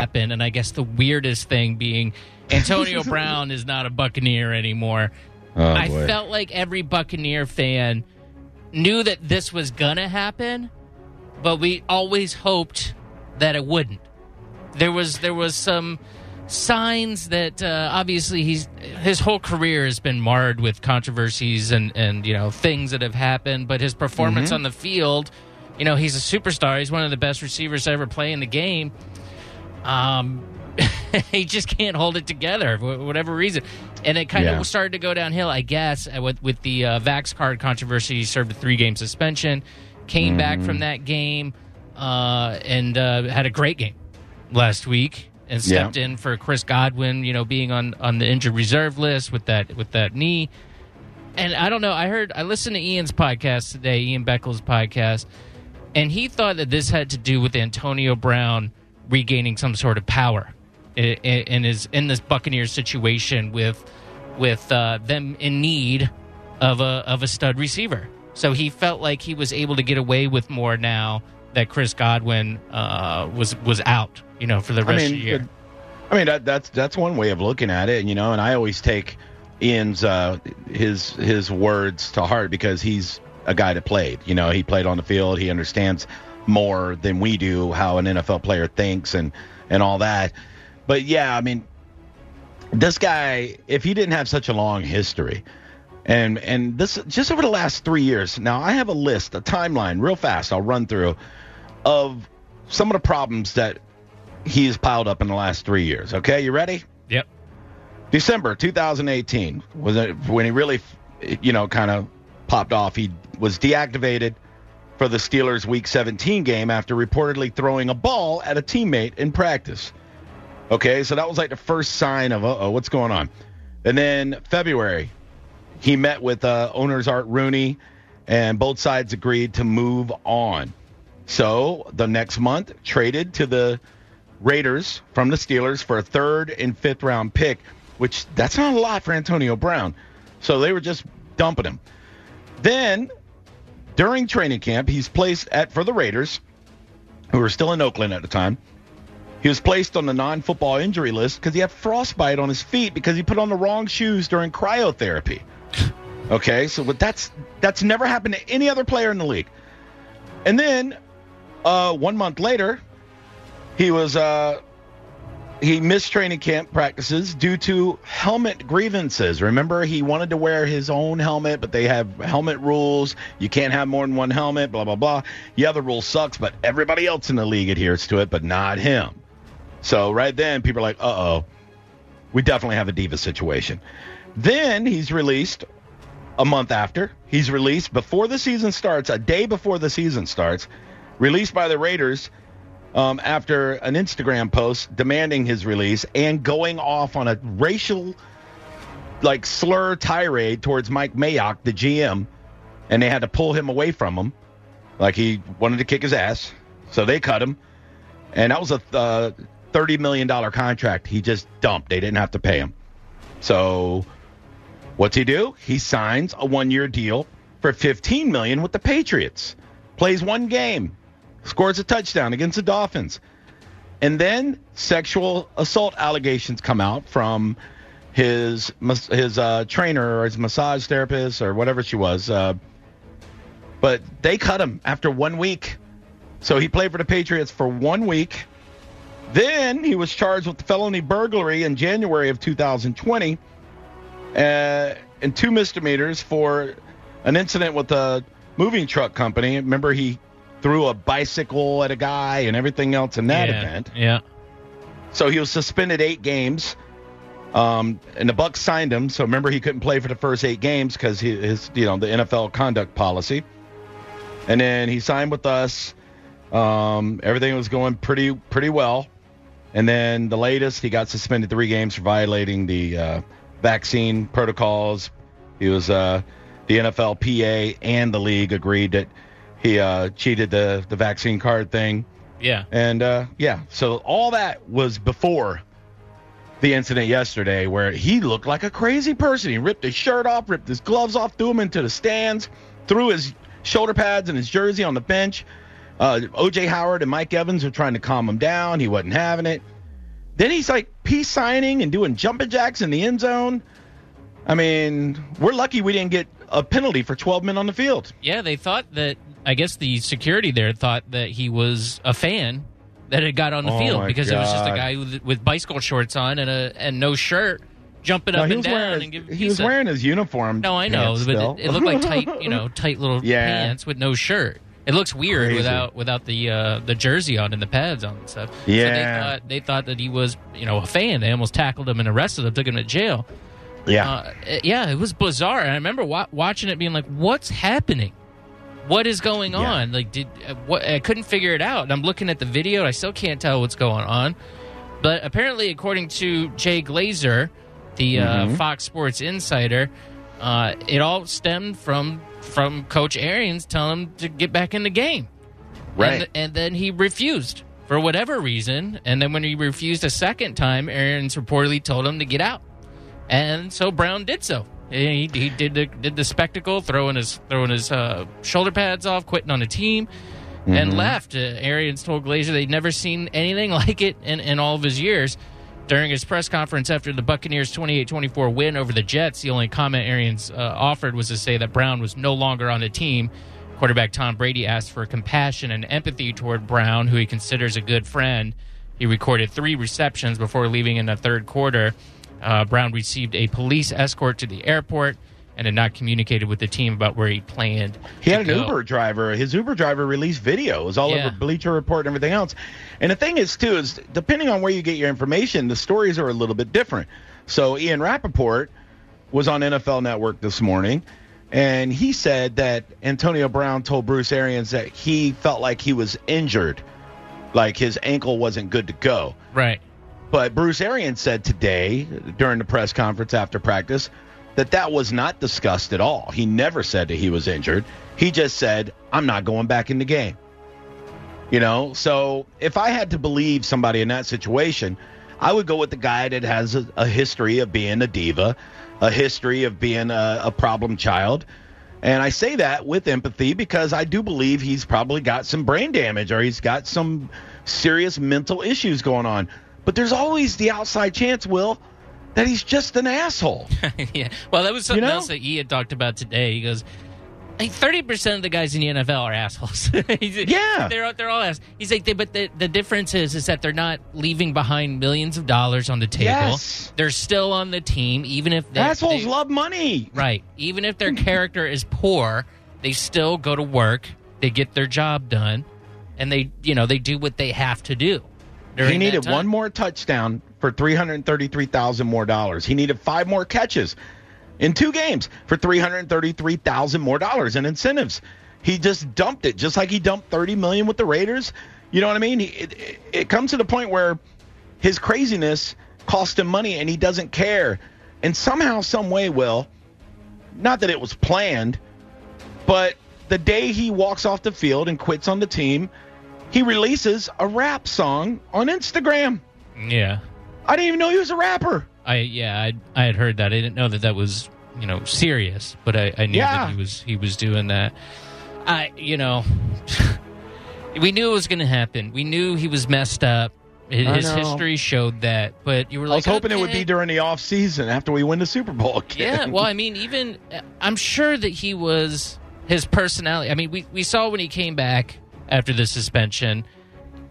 Happen, and I guess the weirdest thing being Antonio Brown is not a Buccaneer anymore. Oh, I boy. felt like every Buccaneer fan knew that this was gonna happen, but we always hoped that it wouldn't. There was there was some signs that uh, obviously he's his whole career has been marred with controversies and and you know things that have happened, but his performance on the field, you know, he's a superstar. He's one of the best receivers to ever play in the game. Um, he just can't hold it together for whatever reason, and it kind Yeah. of started to go downhill. I guess uh, with with the uh, Vax card controversy, he served a three game suspension, came back from that game, uh, and uh, had a great game last week, and Yeah. stepped in for Chris Godwin. You know, being on on the injured reserve list with that with that knee. And I don't know. I heard I listened to Ian's podcast today, Ian Beckles' podcast, and he thought that this had to do with Antonio Brown regaining some sort of power in, in his in this Buccaneers situation with with uh, them in need of a of a stud receiver. So he felt like he was able to get away with more now that Chris Godwin uh, was was out, you know, for the rest of the year. it- I mean that, that's that's one way of looking at it, you know. And I always take Ian's uh, his his words to heart because he's a guy that played. You know, he played on the field. He understands more than we do how an NFL player thinks and and all that. But yeah, I mean, this guy, if he didn't have such a long history, and and this just over the last three years. Now I have a list, a timeline, real fast. I'll run through of some of the problems that he's piled up in the last three years. Okay, you ready? Yep. December 2018 was when he really, you know, kind of popped off. He was deactivated for the Steelers' Week 17 game after reportedly throwing a ball at a teammate in practice. Okay, so that was like the first sign of, uh oh, what's going on? And then February, he met with uh, owners Art Rooney, and both sides agreed to move on. So the next month, traded to the Raiders from the Steelers for a third and fifth round pick, which that's not a lot for Antonio Brown. So they were just dumping him. Then during training camp, he's placed at for the Raiders, who were still in Oakland at the time. He was placed on the non-football injury list because he had frostbite on his feet because he put on the wrong shoes during cryotherapy. Okay, so but that's that's never happened to any other player in the league. And then uh, one month later, he was uh, he missed training camp practices due to helmet grievances. Remember, he wanted to wear his own helmet, but they have helmet rules. You can't have more than one helmet. Blah blah blah. Yeah, the rule sucks, but everybody else in the league adheres to it, but not him. So right then, people are like, "Uh oh, we definitely have a diva situation." Then he's released a month after. He's released before the season starts, a day before the season starts, released by the Raiders um, after an Instagram post demanding his release and going off on a racial like slur tirade towards Mike Mayock, the GM, and they had to pull him away from him, like he wanted to kick his ass. So they cut him, and that was a uh, thirty million dollar contract. He just dumped. They didn't have to pay him. So what's he do? He signs a one year deal for fifteen million with the Patriots. Plays one game, scores a touchdown against the Dolphins. And then sexual assault allegations come out from his his uh, trainer or his massage therapist or whatever she was. Uh, but they cut him after one week. So he played for the Patriots for one week. Then he was charged with felony burglary in January of 2020 uh, and two misdemeanors for an incident with a moving truck company. Remember, he threw a bicycle at a guy and everything else in that yeah, event. Yeah. So he was suspended eight games. Um, and the Bucks signed him. So remember, he couldn't play for the first eight games because his, you know, the NFL conduct policy. And then he signed with us. Um, everything was going pretty, pretty well. And then the latest, he got suspended three games for violating the uh, vaccine protocols. He was uh, the NFL PA and the league agreed that he uh, cheated the the vaccine card thing. Yeah. And uh, yeah, so all that was before the incident yesterday where he looked like a crazy person. He ripped his shirt off, ripped his gloves off, threw them into the stands, threw his shoulder pads and his jersey on the bench. Uh, OJ Howard and Mike Evans are trying to calm him down. He wasn't having it. Then he's like peace signing and doing jumping jacks in the end zone. I mean, we're lucky we didn't get a penalty for 12 men on the field. Yeah, they thought that. I guess the security there thought that he was a fan that had got on the Oh, field because it was just a guy with, with bicycle shorts on and a and no shirt jumping No, up and down and giving he was wearing his uniform. No, I know, but it, it looked like tight, you know, tight little Yeah. pants with no shirt. It looks weird Crazy. without without the uh, the jersey on and the pads on and stuff. So they Yeah. thought they thought that he was, you know, a fan. They almost tackled him and arrested him, took him to jail. Yeah. Uh, yeah, it was bizarre. And I remember wa- watching it, being like, "What's happening? What is going Yeah. on? Like, did uh, what? I couldn't figure it out." And I'm looking at the video, and I still can't tell what's going on. But apparently, according to Jay Glazer, the Mhm. uh, Fox Sports insider, uh, it all stemmed from from Coach Arians telling him to get back in the game. right. And, and then he refused for whatever reason. And then when he refused a second time, Arians reportedly told him to get out. And so Brown did so. He, he did the did the spectacle, throwing his throwing his uh, shoulder pads off, quitting on the team, and Mhm. left. Uh, Arians told Glazer they'd never seen anything like it in, in all of his years. During his press conference after the Buccaneers' 28-24 win over the Jets, the only comment Arians uh, offered was to say that Brown was no longer on the team. Quarterback Tom Brady asked for compassion and empathy toward Brown, who he considers a good friend. He recorded three receptions before leaving in the third quarter. Uh, Brown received a police escort to the airport and had not communicated with the team about where he planned. He had an go. Uber driver. His Uber driver released video. It was all Yeah. over Bleacher Report and everything else. And the thing is, too, is depending on where you get your information, the stories are a little bit different. So Ian Rapoport was on NFL Network this morning, and he said that Antonio Brown told Bruce Arians that he felt like he was injured, like his ankle wasn't good to go. Right. But Bruce Arians said today during the press conference after practice that that was not discussed at all. He never said that he was injured. He just said, "I'm not going back in the game." You know, so if I had to believe somebody in that situation, I would go with the guy that has a, a history of being a diva, a history of being a, a problem child. And I say that with empathy because I do believe he's probably got some brain damage or he's got some serious mental issues going on. But there's always the outside chance, Will, that he's just an asshole. yeah. Well, that was something You know? else that he had talked about today. He goes, thirty percent of the guys in the NFL are assholes. He's- Yeah. they're they're all assholes. He's like, they, but the the difference is is that they're not leaving behind millions of dollars on the table. Yes. They're still on the team, even if they, Assholes they- love money. right. Even if their character is poor, they still go to work. They get their job done, and they you know they do what they have to do. During He needed one more touchdown for three hundred thirty-three thousand more dollars. He needed five more catches in two games for three hundred thirty-three thousand more dollars in incentives. He just dumped it, just like he dumped thirty million with the Raiders. You know what I mean? He, it, it comes to the point where his craziness cost him money, and he doesn't care. And somehow, some way, will not that it was planned, but the day he walks off the field and quits on the team, he releases a rap song on Instagram. Yeah. I didn't even know he was a rapper. I yeah, I I had heard that. I didn't know that that was you know serious, but I, I knew Yeah. that he was he was doing that. I you know, we knew it was going to happen. We knew he was messed up. His, history showed that, but you were like, I was hoping it would be during the off season after we win the Super Bowl again. Yeah, well, I mean, even I'm sure that he was his personality. I mean, we we saw when he came back after the suspension.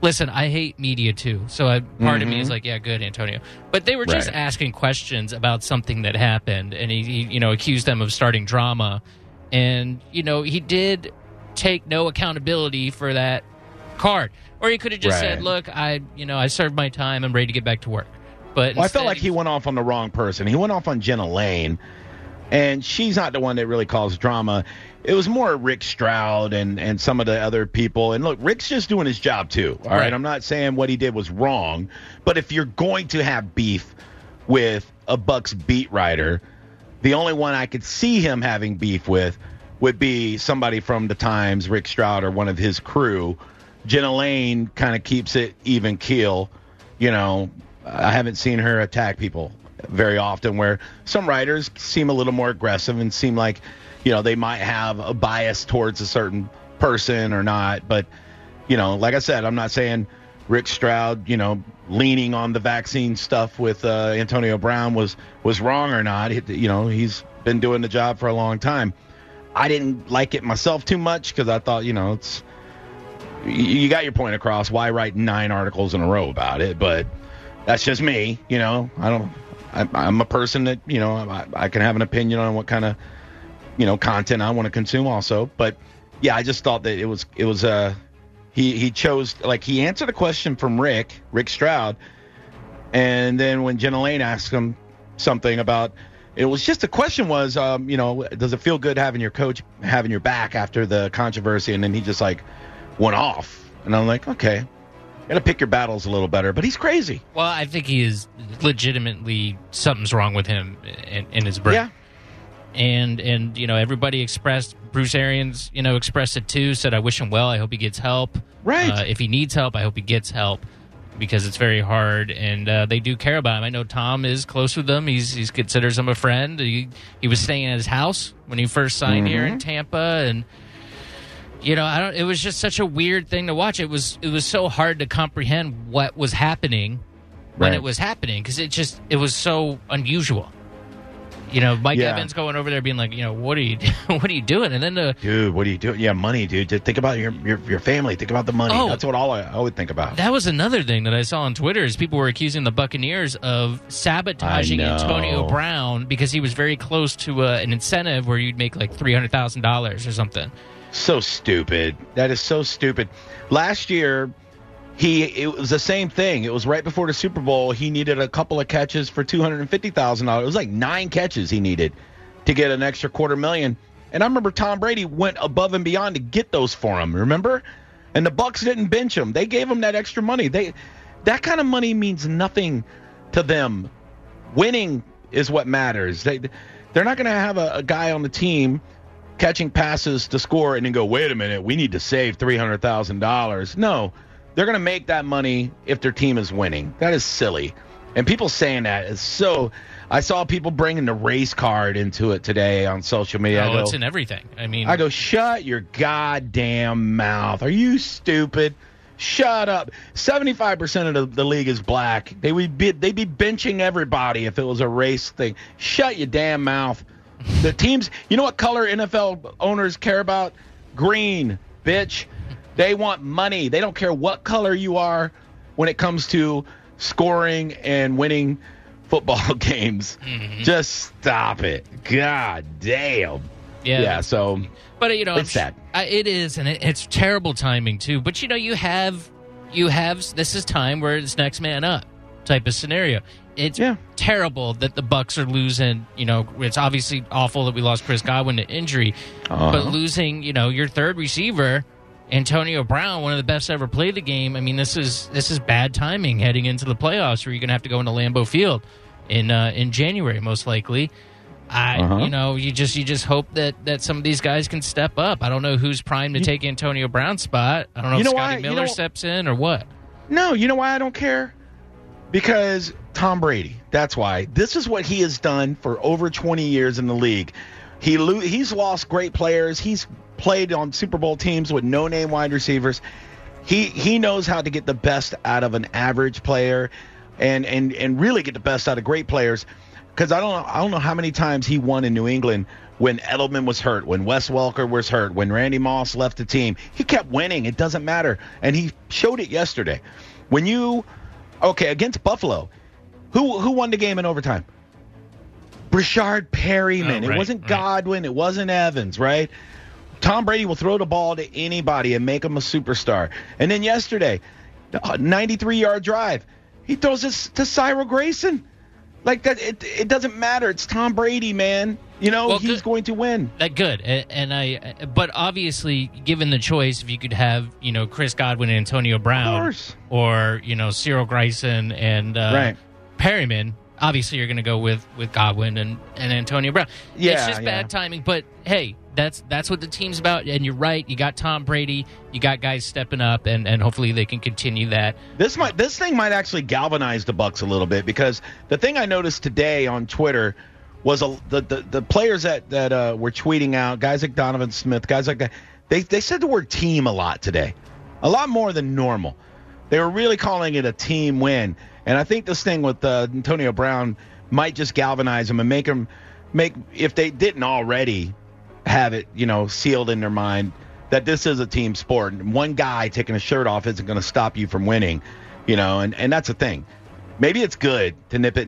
Listen, I hate media too, so I, part of me is mm-hmm. like, yeah, good, Antonio. But they were just Right. asking questions about something that happened, and he, he, you know, accused them of starting drama, and you know, he did take no accountability for that card, or he could have just said, look, I, you know, I served my time, I'm ready to get back to work. But Well, I felt like he went off on the wrong person. He went off on Jenna Laine, and she's not the one that really caused drama. It was more Rick Stroud and and some of the other people. And look, Rick's just doing his job too. All right, Right. I'm not saying what he did was wrong, but if you're going to have beef with a Bucks beat writer, the only one I could see him having beef with would be somebody from the Times, Rick Stroud, or one of his crew. Jenna Laine kind of keeps it even keel. You know, I haven't seen her attack people very often, where some writers seem a little more aggressive and seem like, you know, they might have a bias towards a certain person or not. But, you know, like I said, I'm not saying Rick Stroud, you know, leaning on the vaccine stuff with uh, Antonio Brown was was wrong or not. It- you know, he's been doing the job for a long time. I didn't like it myself too much because I thought, you know, it's you- you got your point across. Why write nine articles in a row about it? But that's just me. You know, I don't. I, I'm a person that you know I, I can have an opinion on what kind of you know content I want to consume also. But yeah, I just thought that it was it was uh he he chose like he answered a question from Rick Rick Stroud, and then when Jenna Laine asked him something about it was just the question was um you know does it feel good having your coach having your back after the controversy and then he just like went off and I'm like okay gotta pick your battles a little better but he's crazy. Well, I think he is legitimately something's wrong with him in, in his brain. yeah. And and you know everybody expressed Bruce Arians you know expressed it too said I wish him well. I hope he gets help. Right. uh, if he needs help I hope he gets help because it's very hard and uh, they do care about him. I know Tom is close with them. He's he considers him a friend. He he was staying at his house when he first signed here Mm-hmm. in Tampa and you know I don't it was just such a weird thing to watch it was it was so hard to comprehend what was happening when Right. it was happening because it just it was so unusual you know, Mike Yeah. Evans going over there being like, you know, what are you, what are you doing? And then the, dude what are you doing yeah money dude just think about your your, your family think about the money Oh. that's what all I, I would think about that was another thing that I saw on Twitter is people were accusing the Buccaneers of sabotaging Antonio Brown because he was very close to uh, an incentive where you'd make like three hundred thousand dollars or something. So stupid. That is so stupid. Last year, he it was the same thing. It was right before the Super Bowl. He needed a couple of catches for two hundred and fifty thousand dollars. It was like nine catches he needed to get an extra quarter million. And I remember Tom Brady went above and beyond to get those for him. Remember? And the Bucks didn't bench him. They gave him that extra money. They that kind of money means nothing to them. Winning is what matters. They they're not going to have a, a guy on the team catching passes to score and then go, wait a minute, we need to save three hundred thousand dollars. No, they're going to make that money if their team is winning. That is silly, and people saying that is so. I saw people bringing the race card into it today on social media. Oh, go, it's in everything. I mean, I go, shut your goddamn mouth. Are you stupid? Shut up. Seventy-five percent of the, the league is black. They would be they'd be benching everybody if it was a race thing. Shut your damn mouth. The teams, you know what color NFL owners care about? Green, bitch. They want money. They don't care what color you are when it comes to scoring and winning football games. Mm-hmm. Just stop it. God damn. yeah, Yeah, so But you know, It's sad. I, it is, and it, it's terrible timing too. But you know, you have, you have. This is time where it's next man up type of scenario. It's Yeah. terrible that the Bucks are losing. You know, it's obviously awful that we lost Chris Godwin to injury, Uh-huh. but losing, you know, your third receiver, Antonio Brown, one of the best to ever played the game. I mean, this is this is bad timing heading into the playoffs, where you're going to have to go into Lambeau Field in uh, in January, most likely. I, Uh-huh. you know, you just you just hope that that some of these guys can step up. I don't know who's primed to take Antonio Brown's spot. I don't know You if know Scotty why? You Miller know- steps in or what. No, you know why I don't care? Because Tom Brady. That's why. This is what he has done for over 20 years in the league. He lo- he's lost great players. He's played on Super Bowl teams with no-name wide receivers. He he knows how to get the best out of an average player and and and really get the best out of great players. Cuz I don't know I don't know how many times he won in New England when Edelman was hurt, when Wes Welker was hurt, when Randy Moss left the team. He kept winning. It doesn't matter. And he showed it yesterday. When you okay, against Buffalo, who who won the game in overtime? Breshad Perriman. Oh, right, it wasn't right. Godwin. It wasn't Evans, right? Tom Brady will throw the ball to anybody and make him a superstar. And then yesterday, 93 yard drive, he throws this to Cyril Grayson. Like that, it, it doesn't matter. It's Tom Brady, man. You know Well, he's good- going to win. That good, A- and I. But obviously, given the choice, if you could have, you know, Chris Godwin and Antonio Brown, or you know, Cyril Grayson and uh, Right. Perriman, obviously you're going to go with with Godwin and and Antonio Brown. Yeah, it's just yeah. bad timing. But hey, that's that's what the team's about. And you're right. You got Tom Brady. You got guys stepping up, and and hopefully they can continue that. This might this thing might actually galvanize the Bucks a little bit because the thing I noticed today on Twitter was a, the, the the players that that uh, were tweeting out guys like Donovan Smith, guys like that. They they said the word team a lot today, a lot more than normal. They were really calling it a team win, and I think this thing with uh, Antonio Brown might just galvanize them and make them make if they didn't already have it, you know, sealed in their mind that this is a team sport. And one guy taking a shirt off isn't going to stop you from winning, you know, and, and that's the thing. Maybe it's good to nip it